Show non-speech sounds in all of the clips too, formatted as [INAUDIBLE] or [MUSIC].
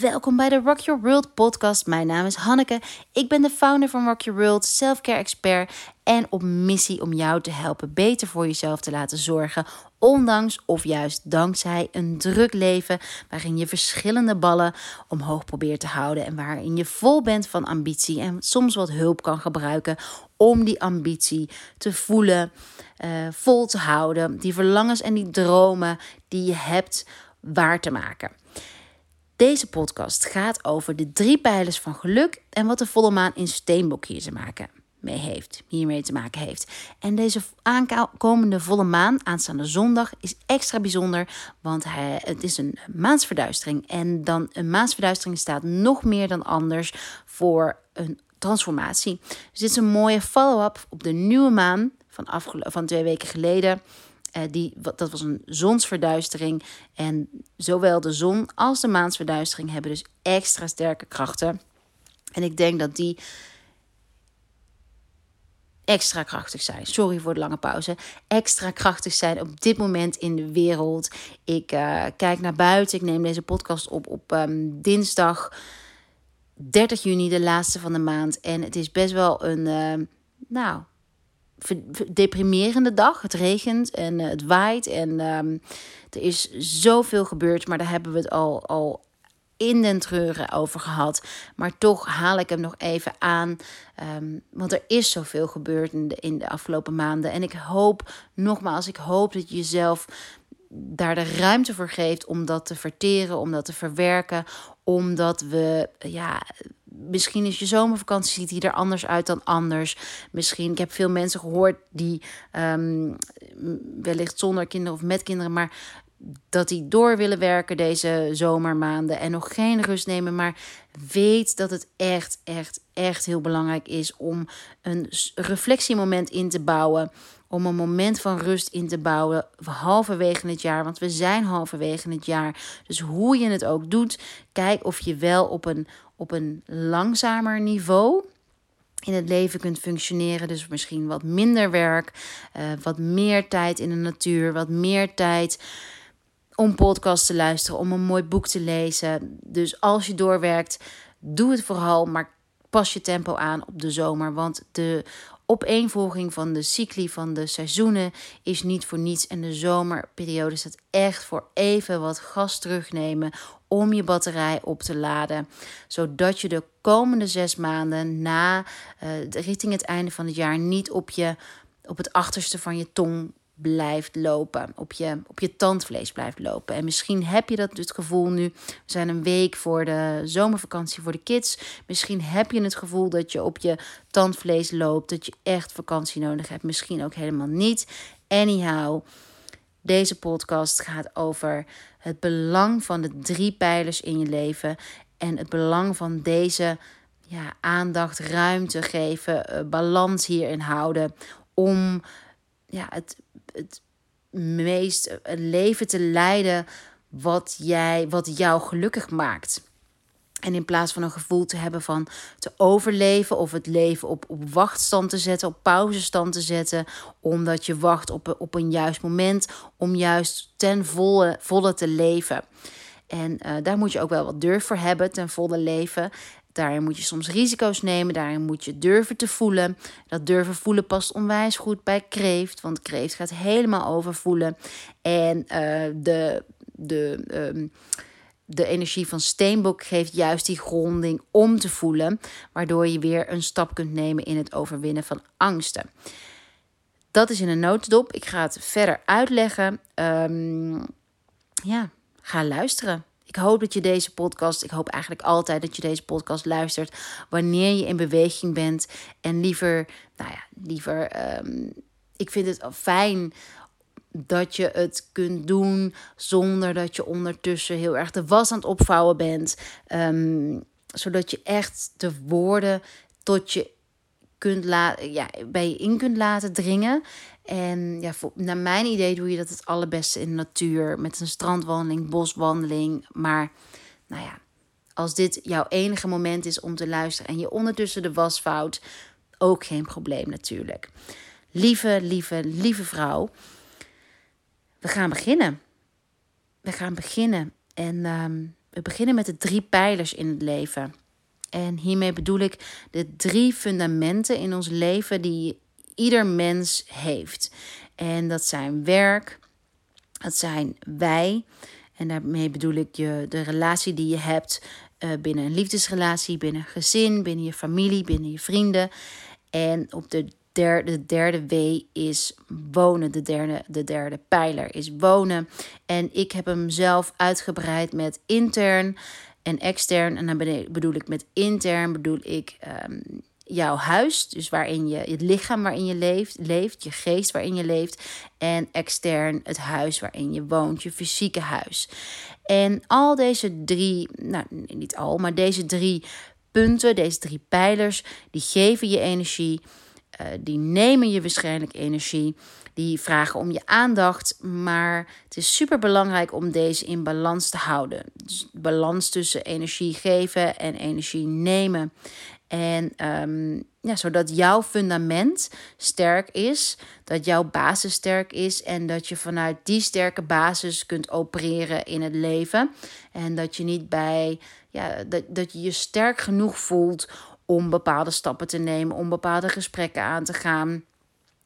Welkom bij de Rock Your World podcast. Mijn naam is Hanneke. Ik ben de founder van Rock Your World, selfcare expert en op missie om jou te helpen beter voor jezelf te laten zorgen, ondanks of juist dankzij een druk leven waarin je verschillende ballen omhoog probeert te houden en waarin je vol bent van ambitie en soms wat hulp kan gebruiken om die ambitie te voelen, uh, vol te houden, die verlangens en die dromen die je hebt waar te maken. Deze podcast gaat over de drie pijlers van geluk en wat de volle maan in Steenbok hier te maken heeft, hiermee te maken heeft. En deze aankomende volle maan, aanstaande zondag, is extra bijzonder, want hij, het is een maansverduistering. En dan een maansverduistering staat nog meer dan anders voor een transformatie. Dus dit is een mooie follow-up op de nieuwe maan van, van twee weken geleden. Uh, die, dat was een zonsverduistering. En zowel de zon als de maansverduistering hebben dus extra sterke krachten. En ik denk dat die extra krachtig zijn. Sorry voor de lange pauze. Extra krachtig zijn op dit moment in de wereld. Ik uh, kijk naar buiten. Ik neem deze podcast op op um, dinsdag 30 juni, de laatste van de maand. En het is best wel een, uh, nou, deprimerende dag. Het regent en uh, het waait en um, er is zoveel gebeurd, maar daar hebben we het al, al in den treuren over gehad. Maar toch haal ik hem nog even aan. Um, want er is zoveel gebeurd in de, in de afgelopen maanden. En ik hoop, nogmaals, ik hoop dat je jezelf daar de ruimte voor geeft om dat te verteren, om dat te verwerken. Omdat we, ja, misschien is je zomervakantie ziet die er anders uit dan anders. Misschien, ik heb veel mensen gehoord die um, wellicht zonder kinderen of met kinderen, maar dat die door willen werken deze zomermaanden en nog geen rust nemen. Maar weet dat het echt, echt, echt heel belangrijk is om een reflectiemoment in te bouwen. Om een moment van rust in te bouwen halverwege het jaar. Want we zijn halverwege het jaar. Dus hoe je het ook doet, kijk of je wel op een, op een langzamer niveau in het leven kunt functioneren. Dus misschien wat minder werk, uh, wat meer tijd in de natuur, wat meer tijd om podcast te luisteren, om een mooi boek te lezen. Dus als je doorwerkt, doe het vooral, maar pas je tempo aan op de zomer. Want de opeenvolging van de cycli van de seizoenen is niet voor niets. En de zomerperiode staat echt voor even wat gas terugnemen om je batterij op te laden. Zodat je de komende zes maanden na uh, richting het einde van het jaar niet op, je, op het achterste van je tong blijft lopen. Op je, op je tandvlees blijft lopen. En misschien heb je dat het gevoel nu. We zijn een week voor de zomervakantie voor de kids. Misschien heb je het gevoel dat je op je tandvlees loopt. Dat je echt vakantie nodig hebt. Misschien ook helemaal niet. Anyhow. Deze podcast gaat over het belang van de drie pijlers in je leven. En het belang van deze ja, aandacht, ruimte geven, uh, balans hierin houden. Om ja, het het meest leven te leiden wat, jij, wat jou gelukkig maakt. En in plaats van een gevoel te hebben van te overleven of het leven op, op wachtstand te zetten, op pauzestand te zetten, omdat je wacht op, op een juist moment om juist ten volle, volle te leven. En uh, daar moet je ook wel wat durf voor hebben, ten volle leven. Daarin moet je soms risico's nemen, daarin moet je durven te voelen. Dat durven voelen past onwijs goed bij kreeft, want kreeft gaat helemaal over voelen. En uh, de, de, um, de energie van steenbok geeft juist die gronding om te voelen, waardoor je weer een stap kunt nemen in het overwinnen van angsten. Dat is in een notendop. Ik ga het verder uitleggen. Um, ja, ga luisteren. Ik hoop dat je deze podcast, ik hoop eigenlijk altijd dat je deze podcast luistert wanneer je in beweging bent. En liever, nou ja, liever, um, ik vind het fijn dat je het kunt doen zonder dat je ondertussen heel erg de was aan het opvouwen bent. Um, zodat je echt de woorden tot je kunt laten, ja, bij je in kunt laten dringen. En ja, voor, naar mijn idee doe je dat het allerbeste in de natuur. Met een strandwandeling, boswandeling. Maar nou ja, als dit jouw enige moment is om te luisteren en je ondertussen de was vouwt, ook geen probleem natuurlijk. Lieve, lieve, lieve vrouw, we gaan beginnen. We gaan beginnen. En um, we beginnen met de drie pijlers in het leven. En hiermee bedoel ik de drie fundamenten in ons leven die ieder mens heeft. En dat zijn werk, dat zijn wij. En daarmee bedoel ik je, de relatie die je hebt uh, binnen een liefdesrelatie, binnen een gezin, binnen je familie, binnen je vrienden. En op de de derde W is wonen. De derde, de derde pijler is wonen. En ik heb hem zelf uitgebreid met intern en extern. En dan bedoel ik met intern, bedoel ik um, jouw huis, dus waarin je het lichaam waarin je leeft, leeft, je geest waarin je leeft. En extern het huis waarin je woont, je fysieke huis. En al deze drie, nou niet al, maar deze drie punten, deze drie pijlers, die geven je energie. Uh, die nemen je waarschijnlijk energie. Die vragen om je aandacht. Maar het is super belangrijk om deze in balans te houden. Dus balans tussen energie geven en energie nemen. En um, ja, zodat jouw fundament sterk is, dat jouw basis sterk is en dat je vanuit die sterke basis kunt opereren in het leven. En dat je niet bij, ja, dat, dat je je sterk genoeg voelt om bepaalde stappen te nemen, om bepaalde gesprekken aan te gaan.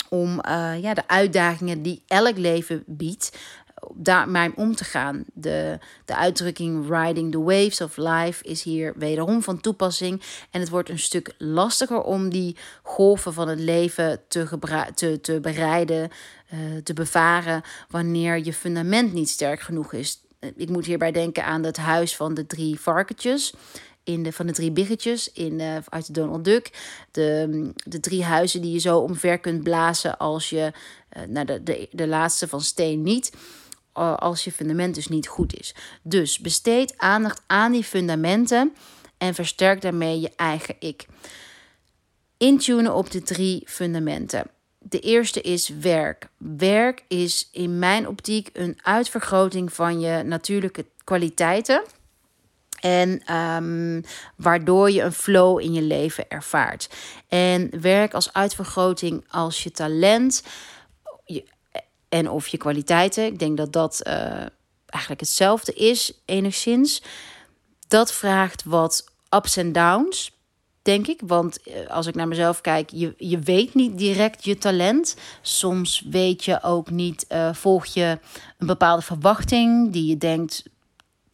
Om uh, ja, de uitdagingen die elk leven biedt, daarmee om te gaan. De, de uitdrukking riding the waves of life is hier wederom van toepassing. En het wordt een stuk lastiger om die golven van het leven te, te, te bereiden, uh, te bevaren, wanneer je fundament niet sterk genoeg is. Ik moet hierbij denken aan het huis van de drie varkentjes in de, van de drie biggetjes in, uit de Donald Duck. De, de drie huizen die je zo omver kunt blazen als je uh, nou, de, de, de laatste van steen niet. Eh, als je fundament dus niet goed is. Dus besteed aandacht aan die fundamenten en versterk daarmee je eigen ik. Intunen op de drie fundamenten. De eerste is werk. Werk is in mijn optiek een uitvergroting van je natuurlijke kwaliteiten. En um, waardoor je een flow in je leven ervaart. En werk als uitvergroting als je talent, je en of je kwaliteiten. Ik denk dat dat uh, eigenlijk hetzelfde is, enigszins. Dat vraagt wat ups en downs, denk ik. Want uh, als ik naar mezelf kijk, je, je weet niet direct je talent. Soms weet je ook niet, uh, volg je een bepaalde verwachting die je denkt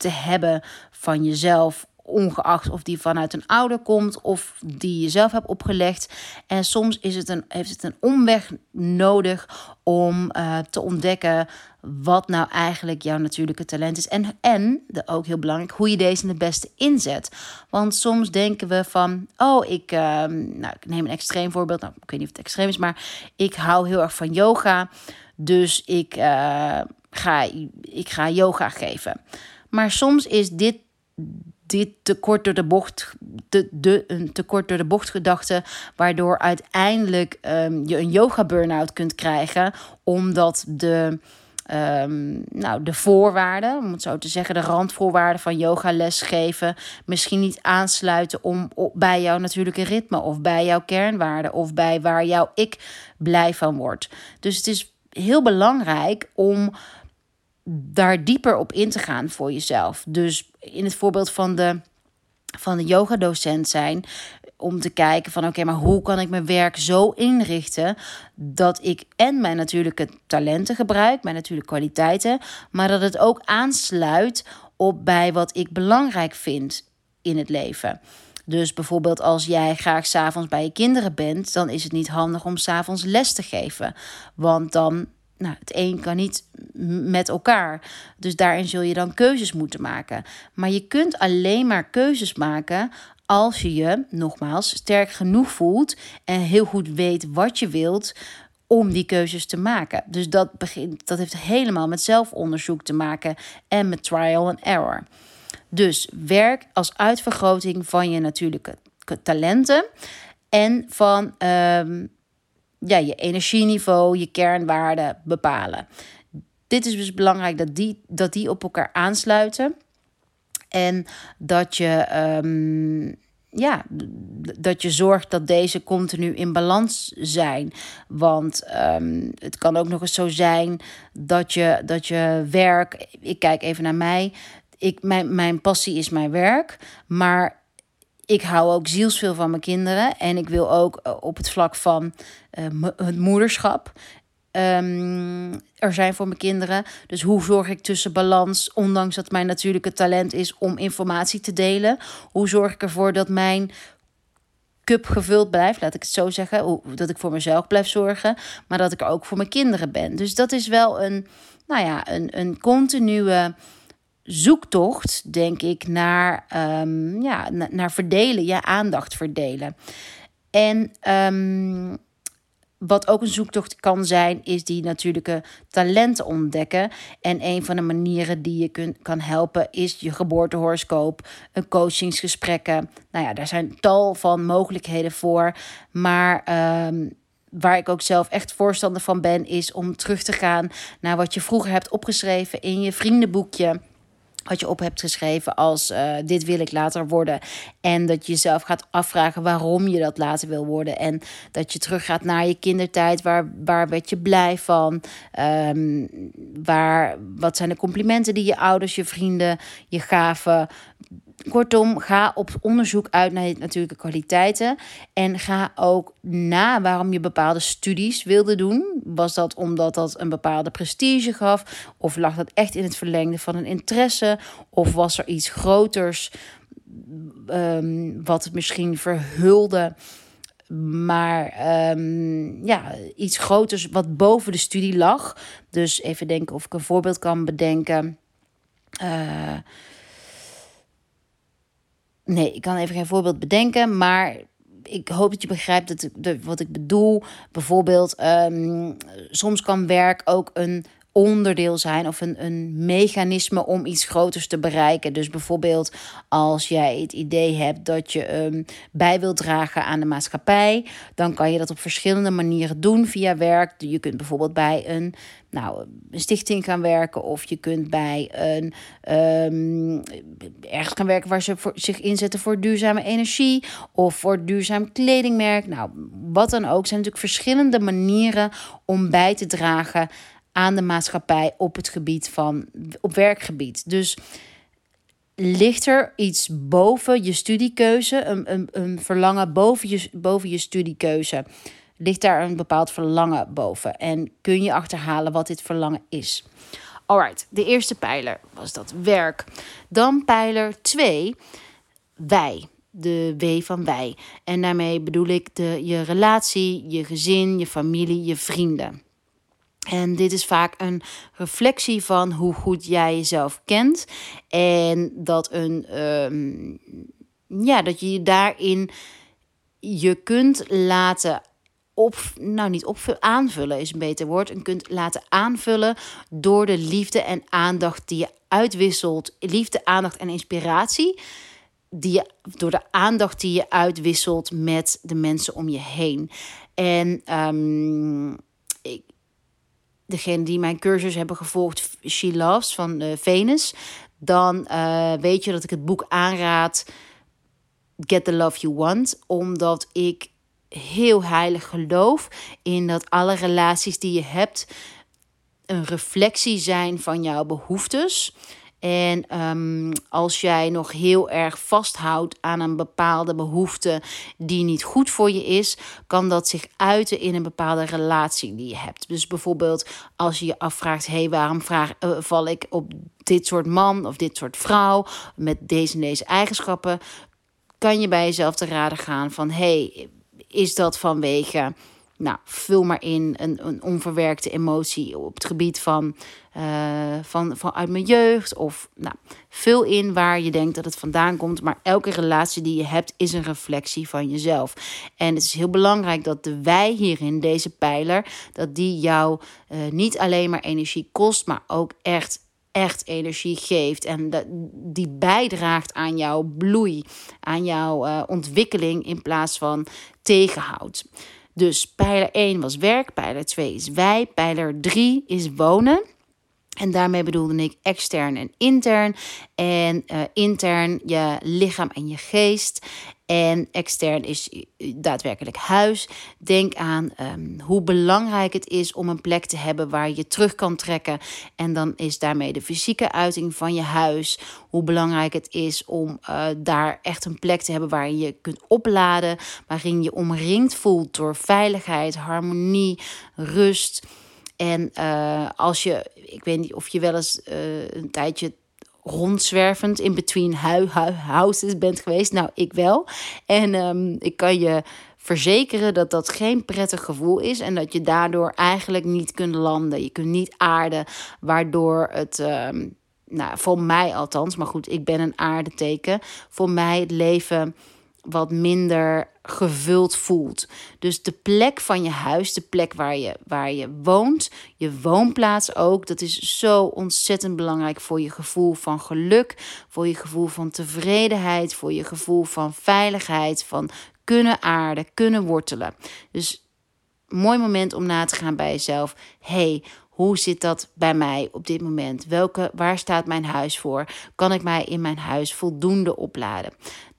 te hebben van jezelf ongeacht of die vanuit een ouder komt of die je zelf hebt opgelegd. En soms is het een, heeft het een omweg nodig om uh, te ontdekken wat nou eigenlijk jouw natuurlijke talent is. En, en de, ook heel belangrijk, hoe je deze het beste inzet. Want soms denken we van, oh, ik, uh, nou, ik neem een extreem voorbeeld. Nou, ik weet niet of het extreem is, maar ik hou heel erg van yoga. Dus ik, uh, ga, ik ga yoga geven. Maar soms is dit dit te kort door de bocht, de, de, een te kort door de bocht gedachte, waardoor uiteindelijk um, je een yoga burn-out kunt krijgen, omdat de, um, nou, de voorwaarden, om het zo te zeggen, de randvoorwaarden van yoga lesgeven misschien niet aansluiten om op, bij jouw natuurlijke ritme of bij jouw kernwaarden of bij waar jouw ik blij van wordt. Dus het is heel belangrijk om daar dieper op in te gaan voor jezelf. Dus in het voorbeeld van de, van de yoga-docent zijn, om te kijken van oké, maar hoe kan ik mijn werk zo inrichten dat ik en mijn natuurlijke talenten gebruik, mijn natuurlijke kwaliteiten, maar dat het ook aansluit op bij wat ik belangrijk vind in het leven. Dus bijvoorbeeld als jij graag s'avonds bij je kinderen bent, dan is het niet handig om s'avonds les te geven. Want dan nou, het een kan niet met elkaar. Dus daarin zul je dan keuzes moeten maken. Maar je kunt alleen maar keuzes maken als je je, nogmaals, sterk genoeg voelt en heel goed weet wat je wilt om die keuzes te maken. Dus dat, begint, dat heeft helemaal met zelfonderzoek te maken en met trial and error. Dus werk als uitvergroting van je natuurlijke talenten en van um, ja, je energieniveau, je kernwaarden bepalen. Dit is dus belangrijk dat die, dat die op elkaar aansluiten. En dat je, um, ja, dat je zorgt dat deze continu in balans zijn. Want um, het kan ook nog eens zo zijn dat je, dat je werk. Ik kijk even naar mij ik, mijn, mijn passie is mijn werk, maar ik hou ook zielsveel van mijn kinderen. En ik wil ook eh, op het vlak van uh, het moederschap um, er zijn voor mijn kinderen. Dus hoe zorg ik tussen balans, ondanks dat mijn natuurlijke talent is om informatie te delen? Hoe zorg ik ervoor dat mijn cup gevuld blijft, laat ik het zo zeggen. Dat ik voor mezelf blijf zorgen, maar dat ik er ook voor mijn kinderen ben. Dus dat is wel een, nou ja, een, een continue zoektocht, denk ik, naar, um, ja, naar verdelen, je aandacht verdelen. En um, wat ook een zoektocht kan zijn, is die natuurlijke talenten ontdekken. En een van de manieren die je kun, kan helpen, is je geboortehoroscoop, een coachingsgesprekken. Nou ja, daar zijn tal van mogelijkheden voor. Maar um, waar ik ook zelf echt voorstander van ben, is om terug te gaan naar wat je vroeger hebt opgeschreven in je vriendenboekje wat je op hebt geschreven als uh, dit wil ik later worden. En dat je jezelf gaat afvragen waarom je dat later wil worden. En dat je teruggaat naar je kindertijd. Waar, waar werd je blij van? Um, waar, wat zijn de complimenten die je ouders, je vrienden je gaven? Kortom, ga op onderzoek uit naar je natuurlijke kwaliteiten. En ga ook na waarom je bepaalde studies wilde doen. Was dat omdat dat een bepaalde prestige gaf? Of lag dat echt in het verlengde van een interesse? Of was er iets groters um, wat het misschien verhulde? Maar um, ja, iets groters wat boven de studie lag. Dus even denken of ik een voorbeeld kan bedenken. Uh, Nee, ik kan even geen voorbeeld bedenken, maar ik hoop dat je begrijpt dat, wat ik bedoel. Bijvoorbeeld, um, soms kan werk ook een onderdeel zijn of een, een mechanisme om iets groters te bereiken. Dus bijvoorbeeld als jij het idee hebt dat je um, bij wilt dragen aan de maatschappij, dan kan je dat op verschillende manieren doen via werk. Je kunt bijvoorbeeld bij een, nou, een stichting gaan werken of je kunt bij een um, ergens gaan werken waar ze voor, zich inzetten voor duurzame energie of voor duurzaam kledingmerk. Nou, wat dan ook zijn natuurlijk verschillende manieren om bij te dragen aan de maatschappij op het gebied van op werkgebied. Dus ligt er iets boven je studiekeuze, een, een, een verlangen boven je, boven je studiekeuze? Ligt daar een bepaald verlangen boven? En kun je achterhalen wat dit verlangen is? Alright, de eerste pijler was dat werk. Dan pijler 2, wij. De W van wij. En daarmee bedoel ik de, je relatie, je gezin, je familie, je vrienden. En dit is vaak een reflectie van hoe goed jij jezelf kent. En dat, een, um, ja, dat je daarin je kunt laten op, nou niet opvullen, aanvullen is een beter woord. En kunt laten aanvullen door de liefde en aandacht die je uitwisselt. Liefde, aandacht en inspiratie. Die je, door de aandacht die je uitwisselt met de mensen om je heen. En um, ik, degene die mijn cursus hebben gevolgd, She Loves van uh, Venus, dan uh, weet je dat ik het boek aanraad, Get the Love You Want, omdat ik heel heilig geloof in dat alle relaties die je hebt een reflectie zijn van jouw behoeftes. En um, als jij nog heel erg vasthoudt aan een bepaalde behoefte die niet goed voor je is, kan dat zich uiten in een bepaalde relatie die je hebt. Dus bijvoorbeeld als je je afvraagt: hé, hey, waarom vraag, uh, val ik op dit soort man of dit soort vrouw met deze en deze eigenschappen? Kan je bij jezelf te raden gaan van: hé, hey, is dat vanwege nou, vul maar in een, een onverwerkte emotie op het gebied van, uh, van, van uit mijn jeugd. Of nou, vul in waar je denkt dat het vandaan komt. Maar elke relatie die je hebt is een reflectie van jezelf. En het is heel belangrijk dat de wij hierin, deze pijler, dat die jou uh, niet alleen maar energie kost, maar ook echt echt energie geeft en dat, die bijdraagt aan jouw bloei, aan jouw uh, ontwikkeling in plaats van tegenhoudt. Dus pijler 1 was werk, pijler 2 is wij, pijler 3 is wonen. En daarmee bedoelde ik extern en intern. En uh, intern je lichaam en je geest. En extern is daadwerkelijk huis. Denk aan ehm, hoe belangrijk het is om een plek te hebben waar je terug kan trekken. En dan is daarmee de fysieke uiting van je huis. Hoe belangrijk het is om uh, daar echt een plek te hebben waarin je kunt opladen. Waarin je omringd voelt door veiligheid, harmonie, rust. En uh, als je, ik weet niet of je wel eens uh, een tijdje rondzwervend in between houses bent geweest. Nou, ik wel. En um, ik kan je verzekeren dat dat geen prettig gevoel is en dat je daardoor eigenlijk niet kunt landen. Je kunt niet aarden, waardoor het. Um, nou, voor mij althans, maar goed, ik ben een aardeteken. Voor mij het leven wat minder gevuld voelt. Dus de plek van je huis, de plek waar je, waar je woont, je woonplaats ook, dat is zo ontzettend belangrijk voor je gevoel van geluk, voor je gevoel van tevredenheid, voor je gevoel van veiligheid, van kunnen aarden, kunnen wortelen. Dus mooi moment om na te gaan bij jezelf. hey, hoe zit dat bij mij op dit moment? Welke, waar staat mijn huis voor? Kan ik mij in mijn huis voldoende opladen?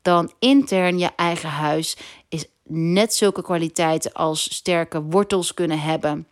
Dan intern je eigen huis is net zulke kwaliteiten als sterke wortels kunnen hebben.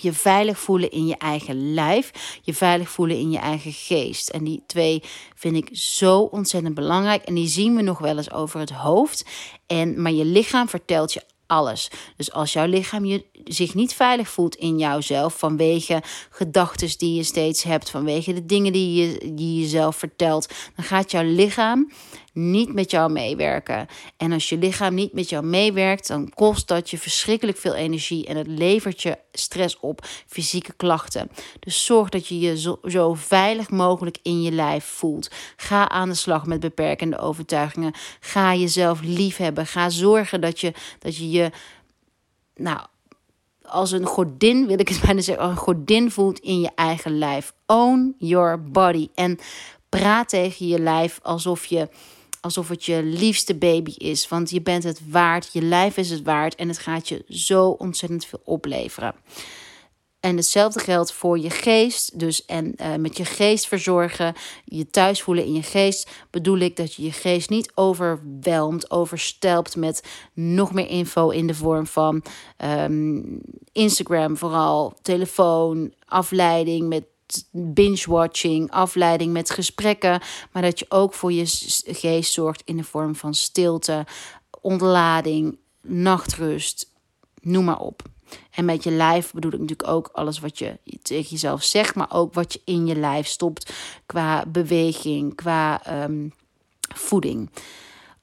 Je veilig voelen in je eigen lijf, je veilig voelen in je eigen geest. En die twee vind ik zo ontzettend belangrijk. En die zien we nog wel eens over het hoofd. En, maar je lichaam vertelt je alles. Dus als jouw lichaam je zich niet veilig voelt in jouzelf vanwege gedachten die je steeds hebt, vanwege de dingen die je, die je jezelf vertelt, dan gaat jouw lichaam niet met jou meewerken. En als je lichaam niet met jou meewerkt, dan kost dat je verschrikkelijk veel energie en het levert je stress op, fysieke klachten. Dus zorg dat je je zo, veilig mogelijk in je lijf voelt. Ga aan de slag met beperkende overtuigingen. Ga jezelf lief hebben. Ga zorgen dat je dat je, je nou, als een godin, wil ik het [LAUGHS] bijna zeggen, een godin voelt in je eigen lijf. Own your body. En praat tegen je lijf alsof je alsof het je liefste baby is. Want je bent het waard, je lijf is het waard en het gaat je zo ontzettend veel opleveren. En hetzelfde geldt voor je geest. Dus en uh, met je geest verzorgen, je thuis voelen in je geest, bedoel ik dat je je geest niet overwelmt, overstelpt met nog meer info in de vorm van um, Instagram, vooral telefoon, afleiding met binge-watching, afleiding met gesprekken, maar dat je ook voor je geest zorgt in de vorm van stilte, ontlading, nachtrust, noem maar op. En met je lijf bedoel ik natuurlijk ook alles wat je tegen jezelf zegt, maar ook wat je in je lijf stopt qua beweging, qua um, voeding.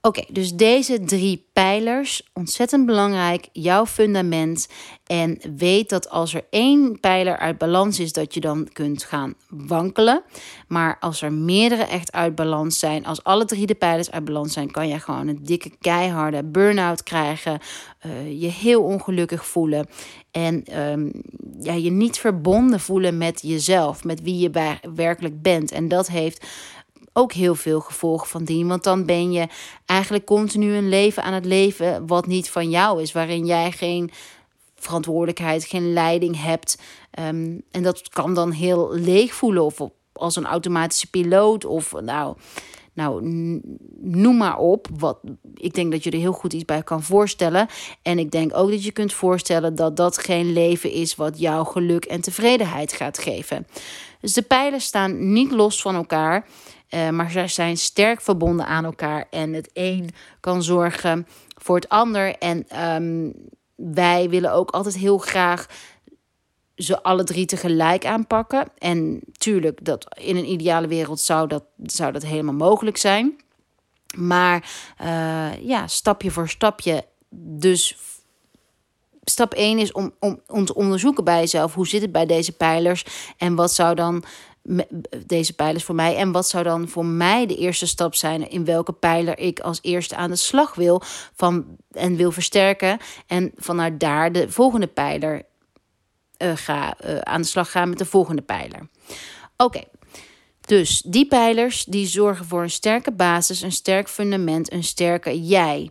Oké, dus deze drie pijlers, ontzettend belangrijk, jouw fundament. En weet dat als er één pijler uit balans is, dat je dan kunt gaan wankelen. Maar als er meerdere echt uit balans zijn, als alle drie de pijlers uit balans zijn, kan je gewoon een dikke, keiharde burn-out krijgen. Uh, je heel ongelukkig voelen. En um, ja, je niet verbonden voelen met jezelf, met wie je werkelijk bent. En dat heeft ook heel veel gevolgen van dien. Want dan ben je eigenlijk continu een leven aan het leven wat niet van jou is, waarin jij geen verantwoordelijkheid, geen leiding hebt. Um, en dat kan dan heel leeg voelen of als een automatische piloot of nou. Nou, noem maar op. Wat, ik denk dat je er heel goed iets bij kan voorstellen. En ik denk ook dat je kunt voorstellen dat dat geen leven is wat jou geluk en tevredenheid gaat geven. Dus de pijlen staan niet los van elkaar. Uh, maar ze zijn sterk verbonden aan elkaar. En het een kan zorgen voor het ander. En um, wij willen ook altijd heel graag ze alle drie tegelijk aanpakken. En tuurlijk, dat in een ideale wereld zou dat, zou dat helemaal mogelijk zijn. Maar uh, ja, stapje voor stapje. Dus stap 1 is om, om, om te onderzoeken bij jezelf hoe zit het bij deze pijlers en wat zou dan deze pijlers voor mij. En wat zou dan voor mij de eerste stap zijn? In welke pijler ik als eerste aan de slag wil van, en wil versterken. En vanuit daar de volgende pijler uh, ga, uh, aan de slag gaan met de volgende pijler. Oké. Dus die pijlers die zorgen voor een sterke basis, een sterk fundament, een sterke jij.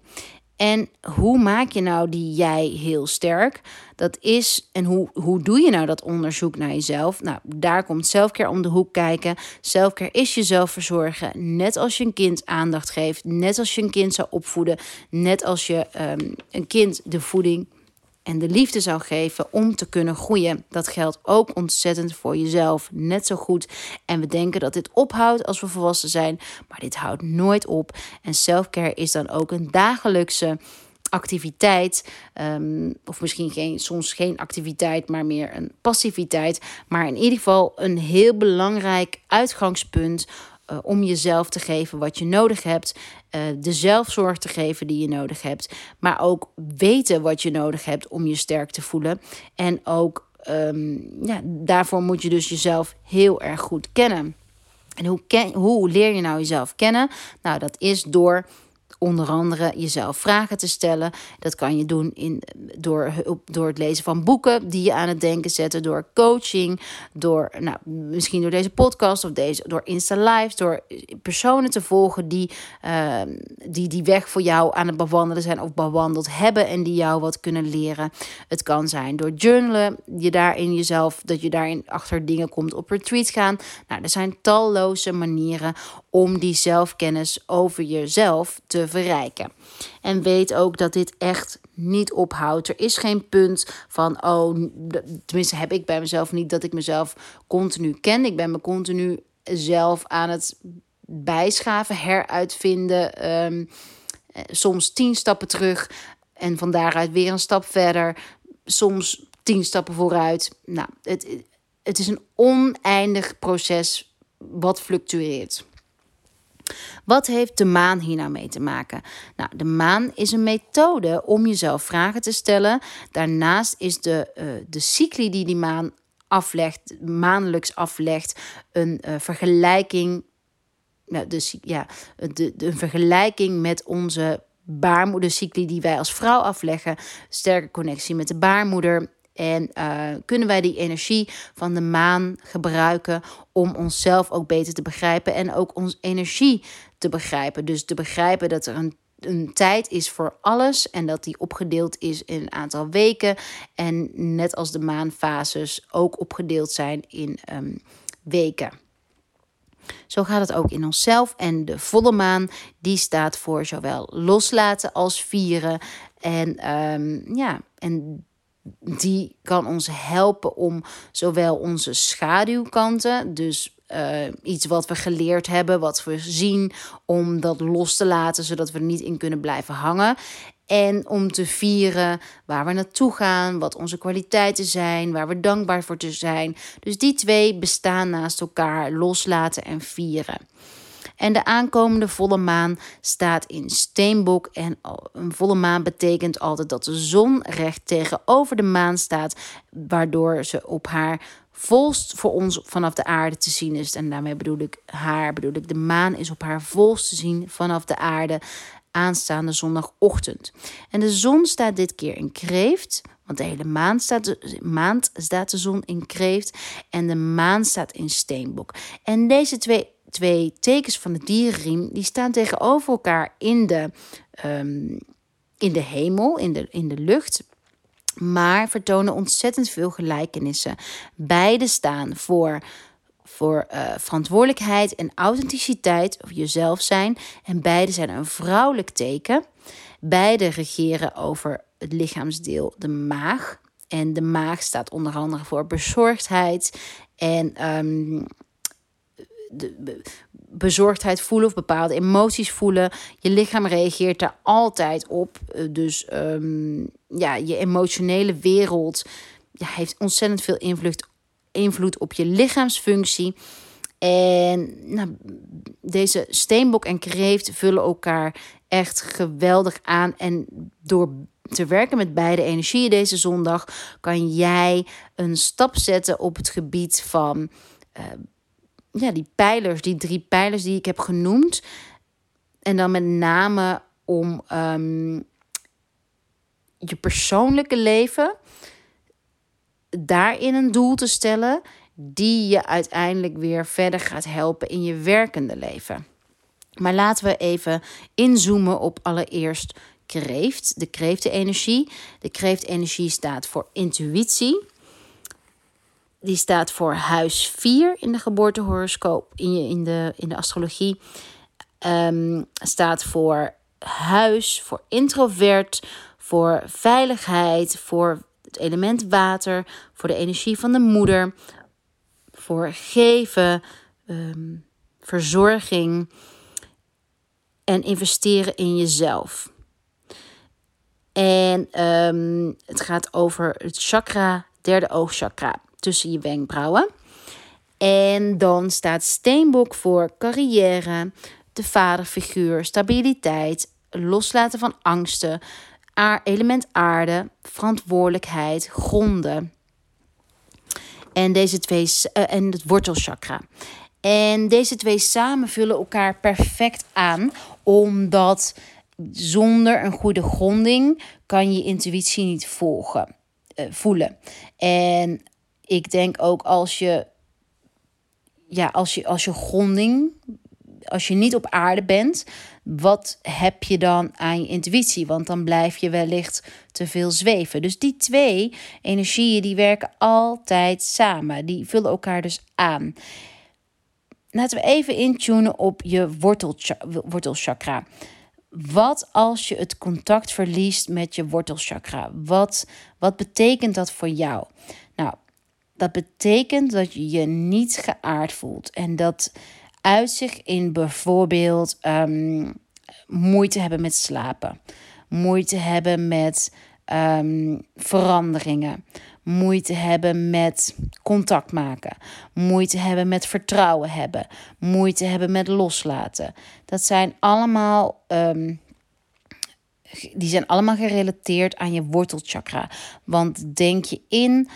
En hoe maak je nou die jij heel sterk? Dat is, en hoe, hoe doe je nou dat onderzoek naar jezelf? Nou, daar komt zelfcare om de hoek kijken. Zelfcare is jezelf verzorgen. Net als je een kind aandacht geeft. Net als je een kind zou opvoeden. Net als je um, een kind de voeding en de liefde zou geven om te kunnen groeien. Dat geldt ook ontzettend voor jezelf, net zo goed. En we denken dat dit ophoudt als we volwassen zijn, maar dit houdt nooit op. En selfcare is dan ook een dagelijkse activiteit, um, of misschien geen, soms geen activiteit, maar meer een passiviteit. Maar in ieder geval een heel belangrijk uitgangspunt uh, om jezelf te geven wat je nodig hebt. Uh, de zelfzorg te geven die je nodig hebt. Maar ook weten wat je nodig hebt om je sterk te voelen. En ook um, ja, daarvoor moet je dus jezelf heel erg goed kennen. En hoe, ken, hoe leer je nou jezelf kennen? Nou, dat is door onder andere jezelf vragen te stellen. Dat kan je doen in, door, door het lezen van boeken die je aan het denken zetten, door coaching, door nou, misschien door deze podcast of deze, door Insta Live, door personen te volgen die, uh, die die weg voor jou aan het bewandelen zijn of bewandeld hebben en die jou wat kunnen leren. Het kan zijn door journalen, je daarin jezelf, dat je daarin achter dingen komt, op retreat gaan. Nou, er zijn talloze manieren om die zelfkennis over jezelf te verrijken. En weet ook dat dit echt niet ophoudt. Er is geen punt van, oh, tenminste heb ik bij mezelf niet dat ik mezelf continu ken. Ik ben me continu zelf aan het bijschaven, heruitvinden. Um, soms tien stappen terug en van daaruit weer een stap verder. Soms tien stappen vooruit. Nou, het, het is een oneindig proces wat fluctueert. Wat heeft de maan hier nou mee te maken? Nou, de maan is een methode om jezelf vragen te stellen. Daarnaast is de, uh, de cycli die die maan aflegt, maandelijks aflegt, een uh, vergelijking. Nou, dus ja, de, de, een vergelijking met onze baarmoedercycli die wij als vrouw afleggen. Sterke connectie met de baarmoeder en uh, kunnen wij die energie van de maan gebruiken om onszelf ook beter te begrijpen en ook onze energie te begrijpen. Dus te begrijpen dat er een, een tijd is voor alles en dat die opgedeeld is in een aantal weken. En net als de maanfases ook opgedeeld zijn in um, weken. Zo gaat het ook in onszelf. En de volle maan, die staat voor zowel loslaten als vieren. En um, ja, en die kan ons helpen om zowel onze schaduwkanten, dus uh, iets wat we geleerd hebben, wat we zien, om dat los te laten, zodat we er niet in kunnen blijven hangen. En om te vieren waar we naartoe gaan, wat onze kwaliteiten zijn, waar we dankbaar voor te zijn. Dus die twee bestaan naast elkaar, loslaten en vieren. En de aankomende volle maan staat in steenbok. En een volle maan betekent altijd dat de zon recht tegenover de maan staat, waardoor ze op haar volst voor ons vanaf de aarde te zien is. En daarmee bedoel ik haar, bedoel ik de maan is op haar volst te zien vanaf de aarde aanstaande zondagochtend. En de zon staat dit keer in kreeft, want de hele maand staat de, maand staat de zon in kreeft en de maan staat in steenbok. En deze twee twee tekens van de dierenriem, die staan tegenover elkaar in de, um, in de hemel, in de, in de lucht. Maar vertonen ontzettend veel gelijkenissen. Beide staan voor, voor uh, verantwoordelijkheid en authenticiteit, of jezelf zijn. En beide zijn een vrouwelijk teken. Beide regeren over het lichaamsdeel, de maag. En de maag staat onder andere voor bezorgdheid en um, de bezorgdheid voelen of bepaalde emoties voelen. Je lichaam reageert daar altijd op. Eh, dus um, ja, je emotionele wereld heeft ontzettend veel invloed, invloed op je lichaamsfunctie. En nou, deze steenbok en kreeft vullen elkaar echt geweldig aan. En door te werken met beide energieën deze zondag kan jij een stap zetten op het gebied van. Uh, ja, die pijlers, die drie pijlers die ik heb genoemd. En dan met name om um, je persoonlijke leven daarin een doel te stellen die je uiteindelijk weer verder gaat helpen in je werkende leven. Maar laten we even inzoomen op allereerst kreeft, de kreeftenergie. De kreeftenergie staat voor intuïtie. Die staat voor huis 4 in de geboortehoroscoop, in, je, in, de, in de astrologie. Um, staat voor huis, voor introvert, voor veiligheid, voor het element water, voor de energie van de moeder, voor geven, ehm, verzorging en investeren in jezelf. En ehm, het gaat over het chakra, derde oogchakra, tussen je wenkbrauwen. En dan staat steenbok voor carrière, de vaderfiguur, stabiliteit, loslaten van angsten, element aarde, verantwoordelijkheid, gronden. En deze twee uh, en het wortelchakra. En deze twee samen vullen elkaar perfect aan, omdat zonder een goede gronding kan je intuïtie niet volgen, uh, voelen. En ik denk ook als je, ja, als je, als je gronding, als je niet op aarde bent, wat heb je dan aan je intuïtie? Want dan blijf je wellicht te veel zweven. Dus die twee energieën die werken altijd samen. Die vullen elkaar dus aan. Laten we even intunen op je wortelchakra. Wat als je het contact verliest met je wortelchakra? Wat, wat betekent dat voor jou? Dat betekent dat je je niet geaard voelt. En dat uit zich in bijvoorbeeld um, moeite hebben met slapen, moeite hebben met um, veranderingen, moeite hebben met contact maken, moeite hebben met vertrouwen hebben, moeite hebben met loslaten. Dat zijn allemaal. Um, die zijn allemaal gerelateerd aan je wortelchakra. Want denk je in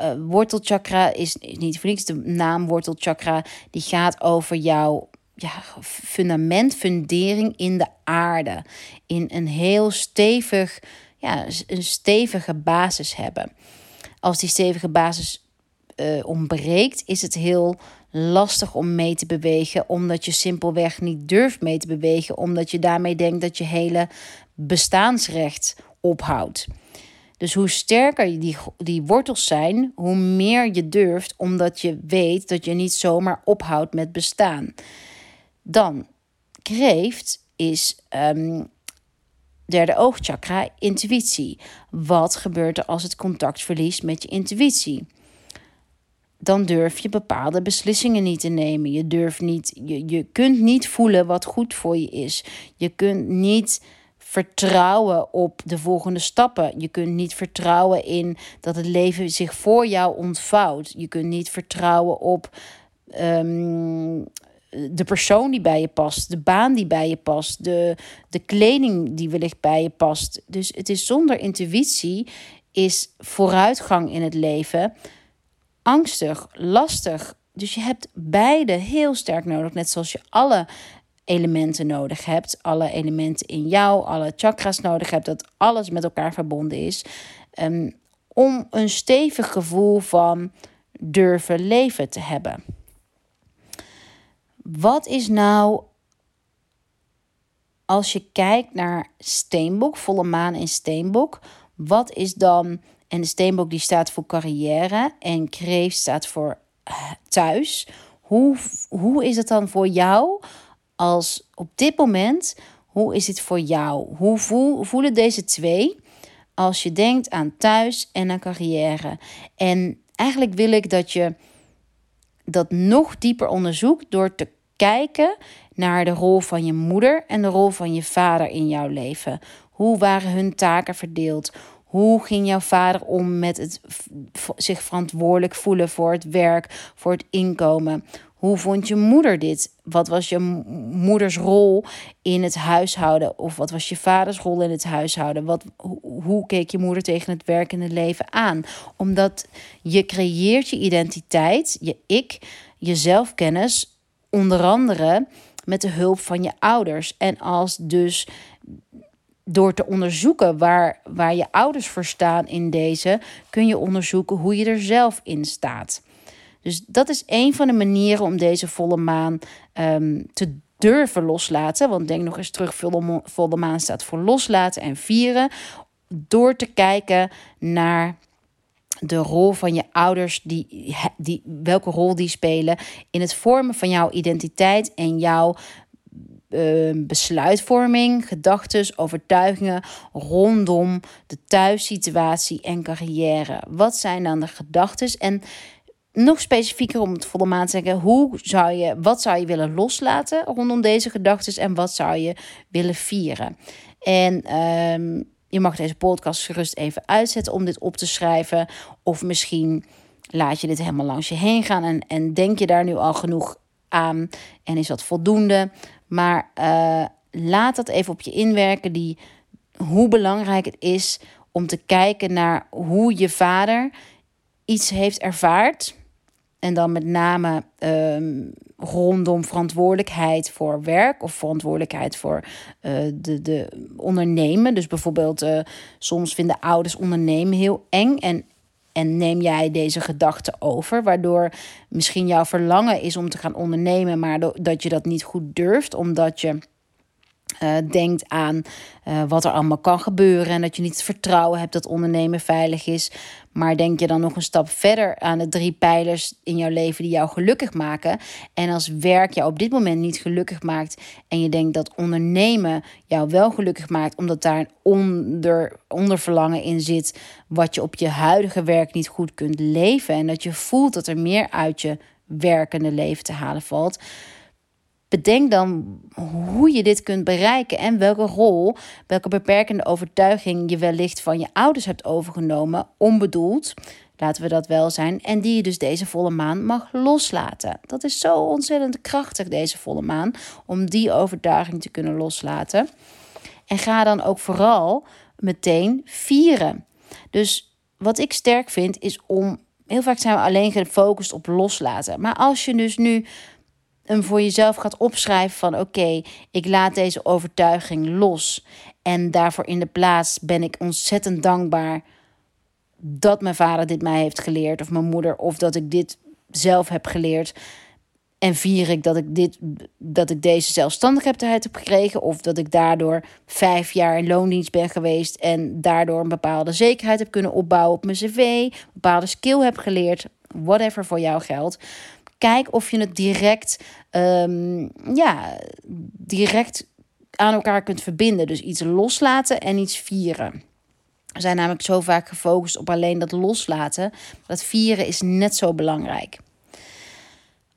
uh, wortelchakra is niet voor de naam wortelchakra. Die gaat over jouw ja, fundament, fundering in de aarde. In een heel stevig, ja, een stevige basis hebben. Als die stevige basis uh, ontbreekt, is het heel lastig om mee te bewegen, omdat je simpelweg niet durft mee te bewegen, omdat je daarmee denkt dat je hele bestaansrecht ophoudt. Dus hoe sterker die, die wortels zijn, hoe meer je durft, omdat je weet dat je niet zomaar ophoudt met bestaan. Dan, kreeft is um, derde oogchakra, intuïtie. Wat gebeurt er als het contact verliest met je intuïtie? Dan durf je bepaalde beslissingen niet te nemen. Je durft niet, je, je kunt niet voelen wat goed voor je is. Je kunt niet vertrouwen op de volgende stappen. Je kunt niet vertrouwen in dat het leven zich voor jou ontvouwt. Je kunt niet vertrouwen op um, de persoon die bij je past, de baan die bij je past, de, de kleding die wellicht bij je past. Dus het is zonder intuïtie is vooruitgang in het leven angstig, lastig. Dus je hebt beide heel sterk nodig, net zoals je alle elementen nodig hebt, alle elementen in jou, alle chakras nodig hebt, dat alles met elkaar verbonden is, um, om een stevig gevoel van durven leven te hebben. Wat is nou als je kijkt naar steenbok, volle maan in steenbok, wat is dan, en de steenbok die staat voor carrière en kreeft staat voor eh, thuis. Hoe, hoe is het dan voor jou als op dit moment, hoe is het voor jou? Hoe voel, voelen deze twee als je denkt aan thuis en aan carrière? En eigenlijk wil ik dat je dat nog dieper onderzoekt door te kijken naar de rol van je moeder en de rol van je vader in jouw leven. Hoe waren hun taken verdeeld? Hoe ging jouw vader om met het zich verantwoordelijk voelen voor het werk, voor het inkomen? Hoe vond je moeder dit? Wat was je moeders rol in het huishouden? Of wat was je vaders rol in het huishouden? Wat, hoe keek je moeder tegen het werk en het leven aan? Omdat je creëert je identiteit, je ik, je zelfkennis onder andere met de hulp van je ouders. En als dus door te onderzoeken waar, waar je ouders voor staan in deze, kun je onderzoeken hoe je er zelf in staat. Dus dat is een van de manieren om deze volle maan um, te, durven loslaten. Want denk nog eens terug, volle, maan staat voor loslaten en vieren. Door te kijken naar de rol van je ouders, die, die, welke rol die spelen in het vormen van jouw identiteit en jouw uh, besluitvorming, gedachten, overtuigingen rondom de thuissituatie en carrière. Wat zijn dan de gedachten? En nog specifieker om het volle maan te zeggen, hoe zou je, wat zou je willen loslaten rondom deze gedachten en wat zou je willen vieren? En um, je mag deze podcast gerust even uitzetten om dit op te schrijven. Of misschien laat je dit helemaal langs je heen gaan en, en denk je daar nu al genoeg aan en is dat voldoende. Maar uh, laat dat even op je inwerken, die, hoe belangrijk het is om te kijken naar hoe je vader iets heeft ervaard. En dan met name um, rondom verantwoordelijkheid voor werk of verantwoordelijkheid voor uh, de, de ondernemen. Dus bijvoorbeeld, uh, soms vinden ouders ondernemen heel eng. En, en neem jij deze gedachte over, waardoor misschien jouw verlangen is om te gaan ondernemen, maar dat je dat niet goed durft, omdat je uh, denkt aan uh, wat er allemaal kan gebeuren en dat je niet het vertrouwen hebt dat ondernemen veilig is. Maar denk je dan nog een stap verder aan de drie pijlers in jouw leven die jou gelukkig maken. En als werk jou op dit moment niet gelukkig maakt en je denkt dat ondernemen jou wel gelukkig maakt, omdat daar een onder, onderverlangen in zit wat je op je huidige werk niet goed kunt leven. En dat je voelt dat er meer uit je werkende leven te halen valt Bedenk dan hoe je dit kunt bereiken en welke rol, welke beperkende overtuiging je wellicht van je ouders hebt overgenomen, onbedoeld, laten we dat wel zijn, en die je dus deze volle maan mag loslaten. Dat is zo ontzettend krachtig, deze volle maan, om die overtuiging te kunnen loslaten. En ga dan ook vooral meteen vieren. Dus wat ik sterk vind is om. Heel vaak zijn we alleen gefocust op loslaten. Maar als je dus nu hem voor jezelf gaat opschrijven van oké, ik laat deze overtuiging los. En daarvoor in de plaats ben ik ontzettend dankbaar dat mijn vader dit mij heeft geleerd. Of mijn moeder. Of dat ik dit zelf heb geleerd. En vier ik dat ik, dit, dat ik deze zelfstandigheid heb gekregen. Of dat ik daardoor vijf jaar in loondienst ben geweest. En daardoor een bepaalde zekerheid heb kunnen opbouwen op mijn cv. Bepaalde skill heb geleerd. Whatever voor jou geldt. Kijk of je het direct, um, ja, direct aan elkaar kunt verbinden. Dus iets loslaten en iets vieren. We zijn namelijk zo vaak gefocust op alleen dat loslaten. Dat vieren is net zo belangrijk.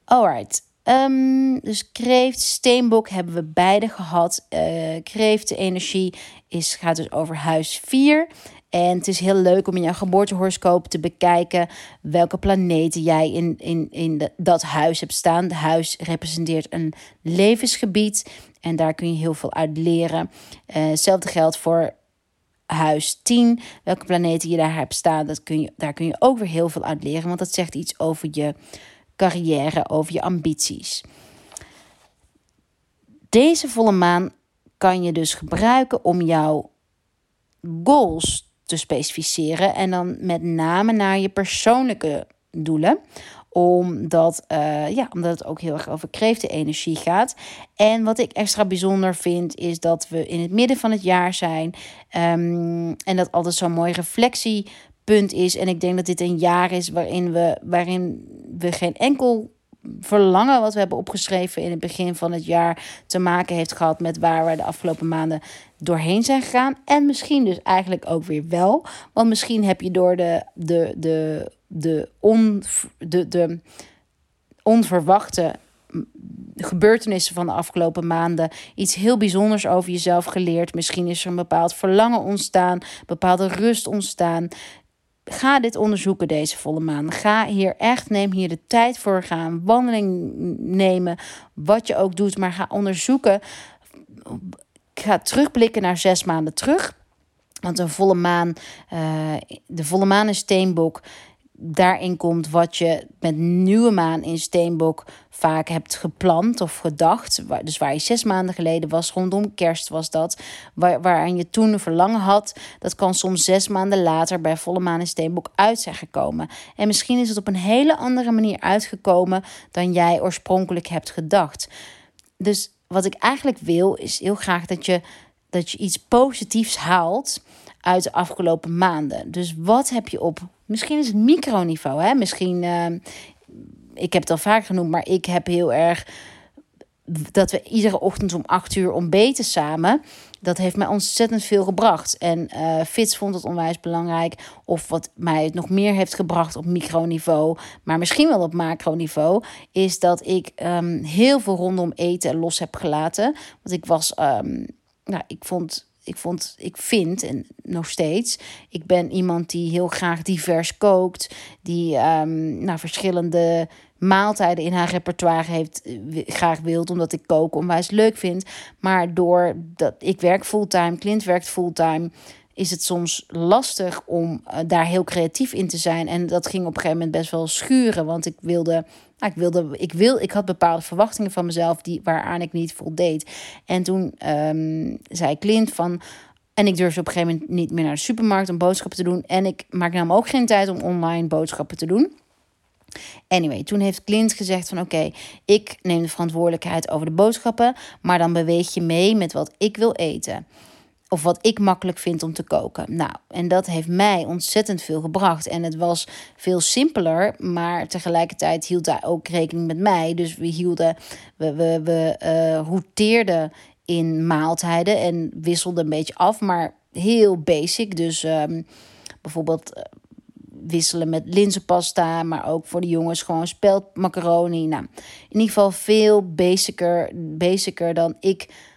Alright. Um, dus kreeft, steenbok hebben we beide gehad. Uh, kreeft, de energie is, gaat dus over huis 4. En het is heel leuk om in jouw geboortehoroscoop te bekijken welke planeten jij in, in, in de, dat huis hebt staan. Het huis representeert een levensgebied en daar kun je heel veel uit leren. Uh, hetzelfde geldt voor huis 10. Welke planeten je daar hebt staan, dat kun je, daar kun je ook weer heel veel uit leren, want dat zegt iets over je carrière, over je ambities. Deze volle maan kan je dus gebruiken om jouw goals te specificeren. En dan met name naar je persoonlijke doelen omdat, uh, ja, omdat het ook heel erg over kreeftenenergie gaat. En wat ik extra bijzonder vind, is dat we in het midden van het jaar zijn. Um, en dat altijd zo'n mooi reflectiepunt is. En ik denk dat dit een jaar is waarin we, waarin we geen enkel verlangen wat we hebben opgeschreven in het begin van het jaar te maken heeft gehad met waar we de afgelopen maanden doorheen zijn gegaan. En misschien dus eigenlijk ook weer wel. Want misschien heb je door de, de, de, de, on, de, de onverwachte gebeurtenissen van de afgelopen maanden iets heel bijzonders over jezelf geleerd. Misschien is er een bepaald verlangen ontstaan, bepaalde rust ontstaan. Ga dit onderzoeken deze volle maan. Ga hier echt, neem hier de tijd voor. Ga een wandeling nemen, wat je ook doet. Maar ga onderzoeken. Ga terugblikken naar zes maanden terug. Want een volle maan, uh, de volle maan in Steenbok daarin komt wat je met nieuwe maan in Steenbok vaak hebt gepland of gedacht. Dus waar je zes maanden geleden was, rondom kerst was dat, waar, waaraan je toen een verlangen had, dat kan soms zes maanden later bij volle maan in Steenbok uit zijn gekomen. En misschien is het op een hele andere manier uitgekomen dan jij oorspronkelijk hebt gedacht. Dus wat ik eigenlijk wil, is heel graag dat je, dat je iets positiefs haalt uit de afgelopen maanden. Dus wat heb je op? Misschien is het microniveau, hè? Misschien, uh, ik heb het al vaak genoemd, maar ik heb heel erg dat we iedere ochtend om acht uur ontbeten samen. Dat heeft mij ontzettend veel gebracht. En uh, Fits vond het onwijs belangrijk. Of wat mij het nog meer heeft gebracht op microniveau, maar misschien wel op macroniveau, is dat ik um, heel veel rondom eten los heb gelaten. Want ik was, um, nou, ik vond ik vond, ik vind, en nog steeds, ik ben iemand die heel graag divers kookt, die um, nou, verschillende maaltijden in haar repertoire heeft, eh, graag wilt, omdat ik koken onwijs leuk vind. Maar door dat ik werk fulltime, Clint werkt fulltime, is het soms lastig om uh, daar heel creatief in te zijn. En dat ging op een gegeven moment best wel schuren, want ik wilde, nou, ik wilde, ik wil, ik had bepaalde verwachtingen van mezelf die waaraan ik niet voldeed. En toen um, zei Clint van. En ik durfde op een gegeven moment niet meer naar de supermarkt om boodschappen te doen. En ik maak nam ook geen tijd om online boodschappen te doen. Anyway, toen heeft Clint gezegd van oké, ik neem de verantwoordelijkheid over de boodschappen, maar dan beweeg je mee met wat ik wil eten. Of wat ik makkelijk vind om te koken. Nou, en dat heeft mij ontzettend veel gebracht. En het was veel simpeler, maar tegelijkertijd hield hij ook rekening met mij. Dus we hielden, we, we, we uh, in maaltijden en wisselden een beetje af, maar heel basic. Dus um, bijvoorbeeld eh, wisselen met linzenpasta, maar ook voor de jongens gewoon speldmacaroni. Nou, in ieder geval veel basicer, basicer dan ik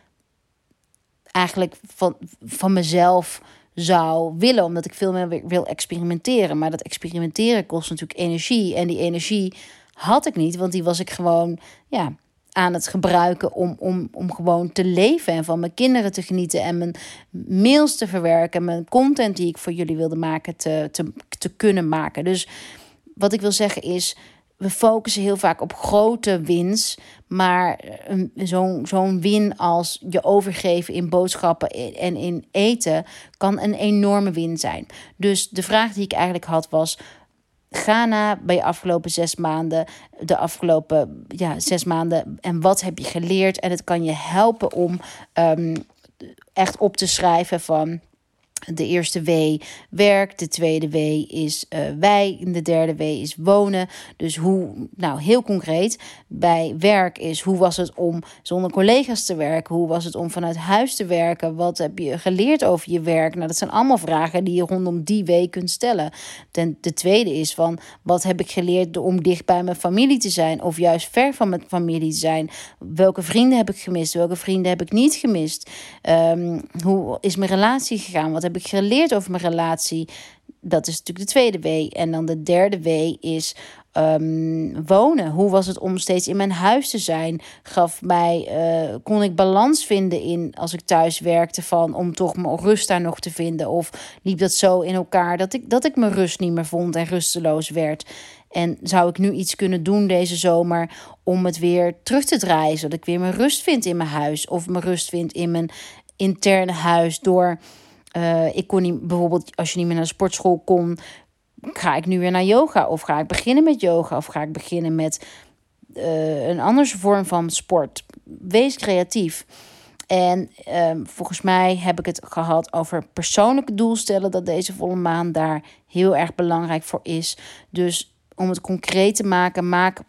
eigenlijk van, van mezelf zou willen, omdat ik veel meer wil experimenteren. Maar dat experimenteren kost natuurlijk energie en die energie had ik niet, want die was ik gewoon ja, aan het gebruiken om, om, om gewoon te leven en van mijn kinderen te genieten en mijn mails te verwerken, mijn content die ik voor jullie wilde maken te, te, te kunnen maken. Dus wat ik wil zeggen is, we focussen heel vaak op grote wins, maar zo'n zo'n win als je overgeven in boodschappen en in eten kan een enorme win zijn. Dus de vraag die ik eigenlijk had was: Ga na bij je afgelopen zes maanden, de afgelopen ja, zes maanden. En wat heb je geleerd? En het kan je helpen om um, echt op te schrijven van de eerste W werk, de tweede W is uh, wij, de derde W is wonen. Dus hoe, nou heel concreet, bij werk is hoe was het om zonder collega's te werken? Hoe was het om vanuit huis te werken? Wat heb je geleerd over je werk? Nou, dat zijn allemaal vragen die je rondom die W kunt stellen. Ten, de tweede is van wat heb ik geleerd om dicht bij mijn familie te zijn of juist ver van mijn familie te zijn? Welke vrienden heb ik gemist? Welke vrienden heb ik niet gemist? Um, hoe is mijn relatie gegaan? Wat heb ik geleerd over mijn relatie? Dat is natuurlijk de tweede W. En dan de derde W is um, wonen. Hoe was het om steeds in mijn huis te zijn? Gaf mij, uh, kon ik balans vinden in als ik thuis werkte van om toch mijn rust daar nog te vinden? Of liep dat zo in elkaar dat ik, dat ik mijn rust niet meer vond en rusteloos werd? En zou ik nu iets kunnen doen deze zomer om het weer terug te draaien, zodat ik weer mijn rust vind in mijn huis of mijn rust vind in mijn interne huis door uh, ik kon niet, bijvoorbeeld als je niet meer naar de sportschool kon, ga ik nu weer naar yoga? Of ga ik beginnen met yoga? Of ga ik beginnen met uh, een andere vorm van sport? Wees creatief. En um, volgens mij heb ik het gehad over persoonlijke doelstellen, dat deze volle maan daar heel erg belangrijk voor is. Dus om het concreet te maken, maak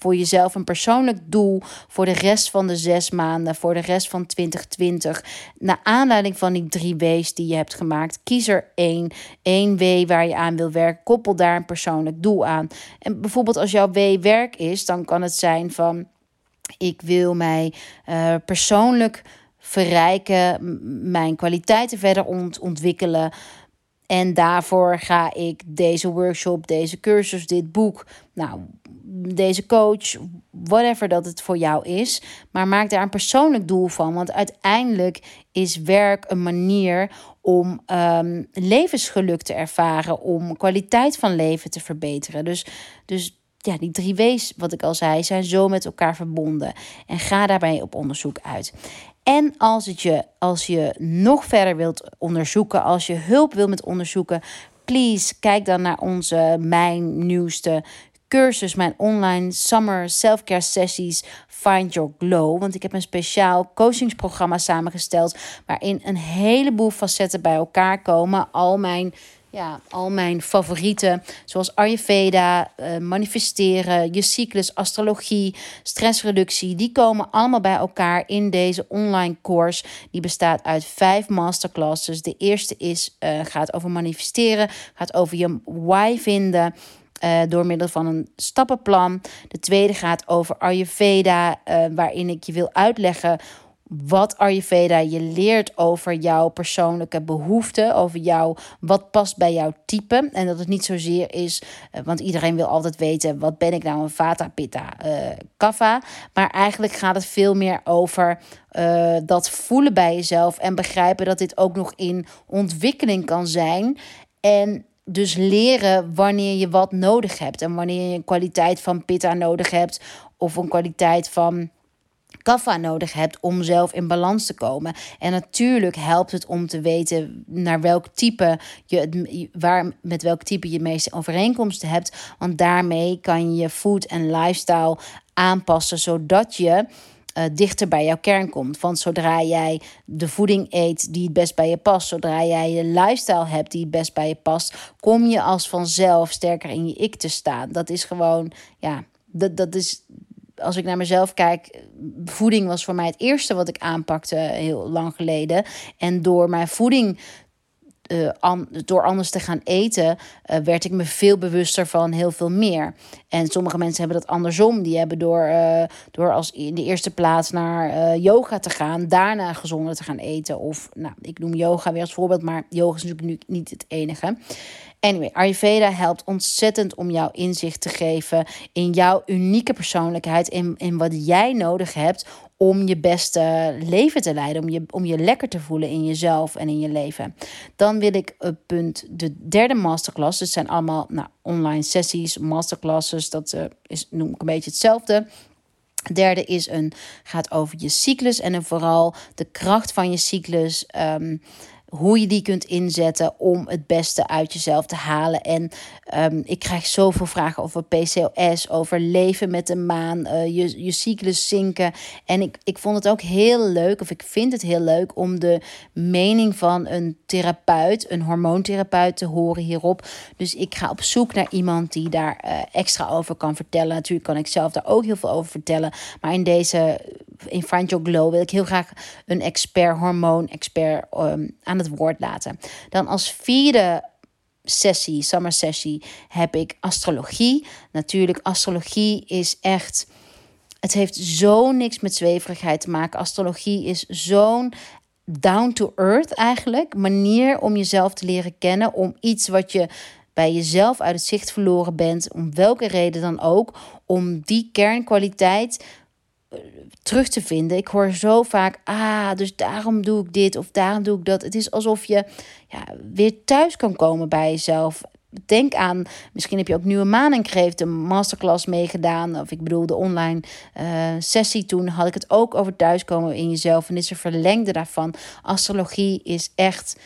voor jezelf een persoonlijk doel voor de rest van de zes maanden, voor de rest van 2020. Naar aanleiding van die drie W's die je hebt gemaakt, kies er één, één W waar je aan wil werken, koppel daar een persoonlijk doel aan. En bijvoorbeeld als jouw W werk is, dan kan het zijn van ik wil mij uh, persoonlijk verrijken, mijn kwaliteiten verder ont ontwikkelen. En daarvoor ga ik deze workshop, deze cursus, dit boek, nou, deze coach, whatever dat het voor jou is. Maar maak daar een persoonlijk doel van. Want uiteindelijk is werk een manier om um, levensgeluk te ervaren, om kwaliteit van leven te verbeteren. Dus, dus ja, die drie W's, wat ik al zei, zijn zo met elkaar verbonden. En ga daarbij op onderzoek uit. En als, het je, als je nog verder wilt onderzoeken, als je hulp wilt met onderzoeken, please kijk dan naar onze Mijn Nieuwste cursus, mijn online summer self-care sessies Find Your Glow. Want ik heb een speciaal coachingsprogramma samengesteld waarin een heleboel facetten bij elkaar komen. Al mijn ja, al mijn favorieten, zoals Ayurveda, uh, manifesteren, je cyclus, astrologie, stressreductie, die komen allemaal bij elkaar in deze online course. Die bestaat uit vijf masterclasses. De eerste is, uh, gaat over manifesteren, gaat over je why vinden. Uh, door middel van een stappenplan. De tweede gaat over Ayurveda, waarin ik je wil uitleggen wat Ayurveda je leert over jouw persoonlijke behoeften, over jou, wat past bij jouw type. En dat het niet zozeer is, uh, want iedereen wil altijd weten, wat ben ik nou, een Vata, Pitta, uh, Kapha. Maar eigenlijk gaat het veel meer over dat voelen bij jezelf en begrijpen dat dit ook nog in ontwikkeling kan zijn. En dus leren wanneer je wat nodig hebt en wanneer je een kwaliteit van Pitta nodig hebt of een kwaliteit van kaffa nodig hebt om zelf in balans te komen. En natuurlijk helpt het om te weten naar welk type je het, waar, met welk type je meeste overeenkomsten hebt. Want daarmee kan je je food en lifestyle aanpassen zodat je uh, dichter bij jouw kern komt. Want zodra jij de voeding eet die het best bij je past, zodra jij de lifestyle hebt die het best bij je past, kom je als vanzelf sterker in je ik te staan. Dat is gewoon, ja, dat, dat is als ik naar mezelf kijk, voeding was voor mij het eerste wat ik aanpakte heel lang geleden. En door mijn voeding uh, door anders te gaan eten, uh, werd ik me veel bewuster van heel veel meer. En sommige mensen hebben dat andersom. Die hebben door, uh, door als in de eerste plaats naar yoga te gaan, daarna gezonder te gaan eten. Of, nou, ik noem yoga weer als voorbeeld, maar yoga is natuurlijk nu niet het enige. Anyway, Ayurveda helpt ontzettend om jou inzicht te geven in jouw unieke persoonlijkheid. In, in wat jij nodig hebt om je beste leven te leiden. Om je, om je lekker te voelen in jezelf en in je leven. Dan wil ik het punt de derde masterclass. Dus zijn allemaal nou, online sessies, masterclasses. Dat uh, is, noem ik een beetje hetzelfde. Derde is een, gaat over je cyclus en vooral de kracht van je cyclus. Um, hoe je die kunt inzetten om het beste uit jezelf te halen. En um, ik krijg zoveel vragen over PCOS, over leven met de maan, uh, je, je cyclus zinken. En ik, ik vond het ook heel leuk, of ik vind het heel leuk, om de mening van een therapeut, een hormoontherapeut, te horen hierop. Dus ik ga op zoek naar iemand die daar uh, extra over kan vertellen. Natuurlijk kan ik zelf daar ook heel veel over vertellen. Maar in deze, in Glow, wil ik heel graag een expert, hormoon-expert um, aan het woord laten. Dan als vierde sessie, summer sessie, heb ik astrologie. Natuurlijk, astrologie is echt. Het heeft zo niks met zweverigheid te maken. Astrologie is zo'n down to earth eigenlijk manier om jezelf te leren kennen, om iets wat je bij jezelf uit het zicht verloren bent, om welke reden dan ook, om die kernkwaliteit terug te vinden. Ik hoor zo vaak, ah, dus daarom doe ik dit of daarom doe ik dat. Het is alsof je ja, weer thuis kan komen bij jezelf. Denk aan, misschien heb je ook Nieuwe Maan en Kreeft de masterclass meegedaan. Of ik bedoel, de online uh, sessie toen had ik het ook over thuiskomen in jezelf. En is er verlengde daarvan. Astrologie is echt,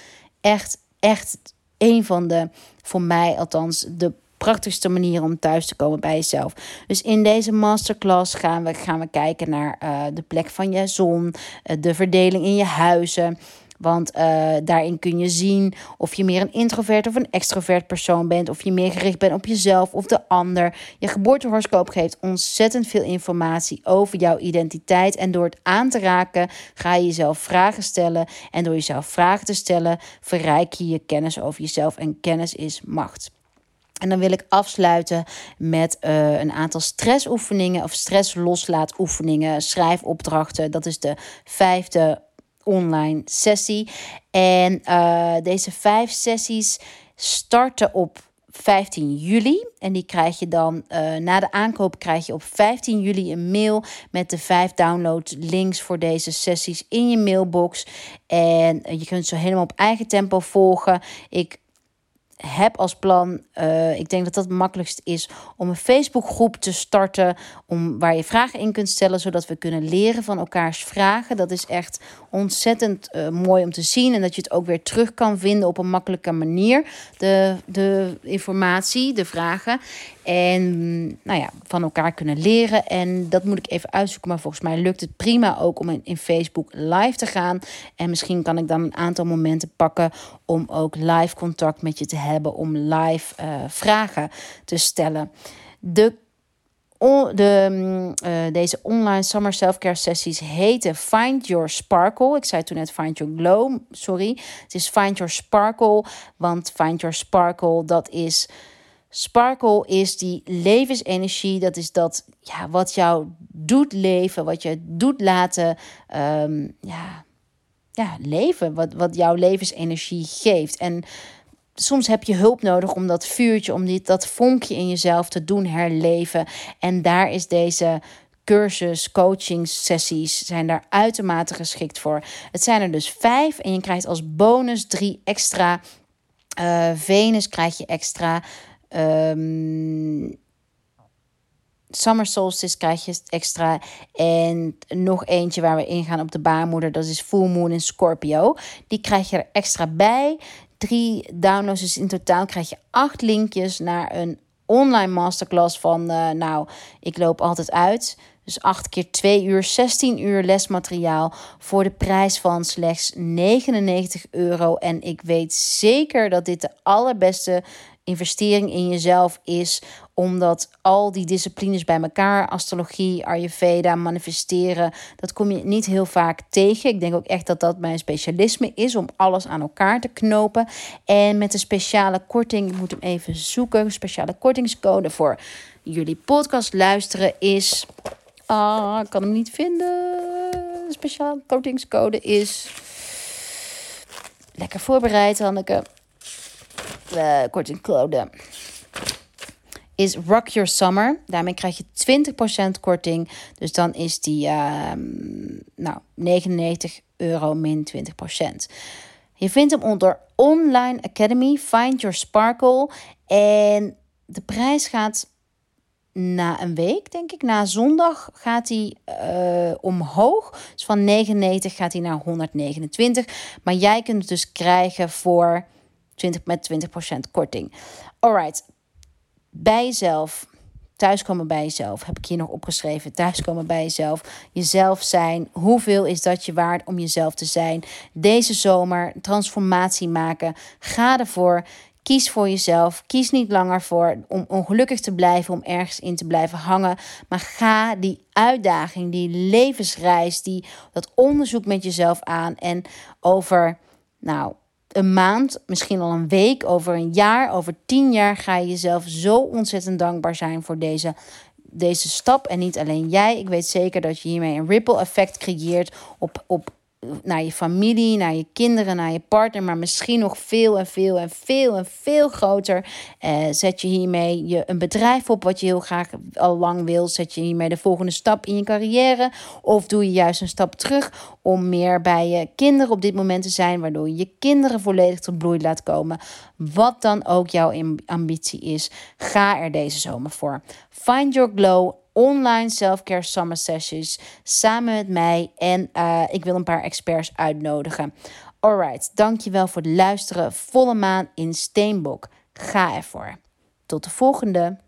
echt, echt een van de, voor mij althans, de prachtigste manier om thuis te komen bij jezelf. Dus in deze masterclass gaan we, gaan we kijken naar uh, de plek van je zon, uh, de verdeling in je huizen. Want uh, daarin kun je zien of je meer een introvert of een extrovert persoon bent. Of je meer gericht bent op jezelf of de ander. Je geboortehoroscoop geeft ontzettend veel informatie over jouw identiteit. En door het aan te raken ga je jezelf vragen stellen. En door jezelf vragen te stellen verrijk je je kennis over jezelf. En kennis is macht. En dan wil ik afsluiten met uh, een aantal stressoefeningen of stressloslaatoefeningen, schrijfopdrachten. Dat is de vijfde online sessie. En uh, deze vijf sessies starten op 15 juli. En die krijg je dan uh, na de aankoop krijg je op 15 juli een mail met de vijf download links voor deze sessies in je mailbox. En je kunt ze helemaal op eigen tempo volgen. Ik heb als plan, uh, ik denk dat dat het makkelijkst is, om een Facebookgroep te starten. Om, waar je vragen in kunt stellen, zodat we kunnen leren van elkaars vragen. Dat is echt ontzettend uh, mooi om te zien. En dat je het ook weer terug kan vinden op een makkelijke manier. De, de informatie, de vragen. En nou ja, van elkaar kunnen leren. En dat moet ik even uitzoeken. Maar volgens mij lukt het prima ook om in, Facebook live te gaan. En misschien kan ik dan een aantal momenten pakken om ook live contact met je te hebben. Om live uh, vragen te stellen. De de, mm, uh, deze online summer self-care sessies heten Find Your Sparkle. Ik zei toen net Find Your Glow, sorry. Het is Find Your Sparkle, want Find Your Sparkle, dat is... Sparkle is die levensenergie, dat is dat ja, wat jou doet leven, wat je doet laten um, ja, ja, leven, wat, wat jouw levensenergie geeft. En soms heb je hulp nodig om dat vuurtje, om die, dat vonkje in jezelf te doen herleven. En daar is deze cursus, coaching sessies zijn daar uitermate geschikt voor. Het zijn er dus vijf en je krijgt als bonus drie extra. Uh, Venus krijg je extra. Um, Summer Solstice krijg je extra. En nog eentje waar we ingaan op de baarmoeder. Dat is Full Moon in Scorpio. Die krijg je er extra bij drie downloads. Dus in totaal krijg je acht linkjes naar een online masterclass van, uh, nou, ik loop altijd uit. Dus 8 keer 2 uur, 16 uur lesmateriaal voor de prijs van slechts 99 euro. En ik weet zeker dat dit de allerbeste investering in jezelf is, omdat al die disciplines bij elkaar, astrologie, Ayurveda, manifesteren, dat kom je niet heel vaak tegen. Ik denk ook echt dat dat mijn specialisme is om alles aan elkaar te knopen. En met een speciale korting, ik moet hem even zoeken, een speciale kortingscode voor jullie podcast luisteren is. Ah, ik kan hem niet vinden. De speciale kortingscode is. Lekker voorbereid, Hanneke uh, kortingcode is Rock Your Summer. Daarmee krijg je 20% korting. Dus dan is die uh, nou, 99 euro min 20%. Je vindt hem onder Online Academy. Find Your Sparkle. En de prijs gaat na een week, denk ik, na zondag gaat hij uh, omhoog. Dus van 99 gaat hij naar 129. Maar jij kunt het dus krijgen voor 20, met 20% korting. Alright, bij jezelf. Thuiskomen bij jezelf. Heb ik hier nog opgeschreven. Thuiskomen bij jezelf. Jezelf zijn. Hoeveel is dat je waard om jezelf te zijn? Deze zomer transformatie maken. Ga ervoor. Kies voor jezelf. Kies niet langer voor om ongelukkig te blijven, om ergens in te blijven hangen. Maar ga die uitdaging, die levensreis, die, dat onderzoek met jezelf aan. En over, nou, een maand, misschien al een week, over een jaar, over tien jaar ga je jezelf zo ontzettend dankbaar zijn voor deze, deze stap. En niet alleen jij. Ik weet zeker dat je hiermee een ripple effect creëert op, op naar je familie, naar je kinderen, naar je partner, maar misschien nog veel en veel en veel en veel groter. Eh, zet je hiermee je een bedrijf op wat je heel graag al lang wil. Zet je hiermee de volgende stap in je carrière. Of doe je juist een stap terug om meer bij je kinderen op dit moment te zijn, waardoor je je kinderen volledig tot bloei laat komen. Wat dan ook jouw ambitie is, ga er deze zomer voor. Find your glow online self-care summer sessions samen met mij. En uh, ik wil een paar experts uitnodigen. Alright, dankjewel voor het luisteren. Volle maan in Steenbok. Ga ervoor. Tot de volgende.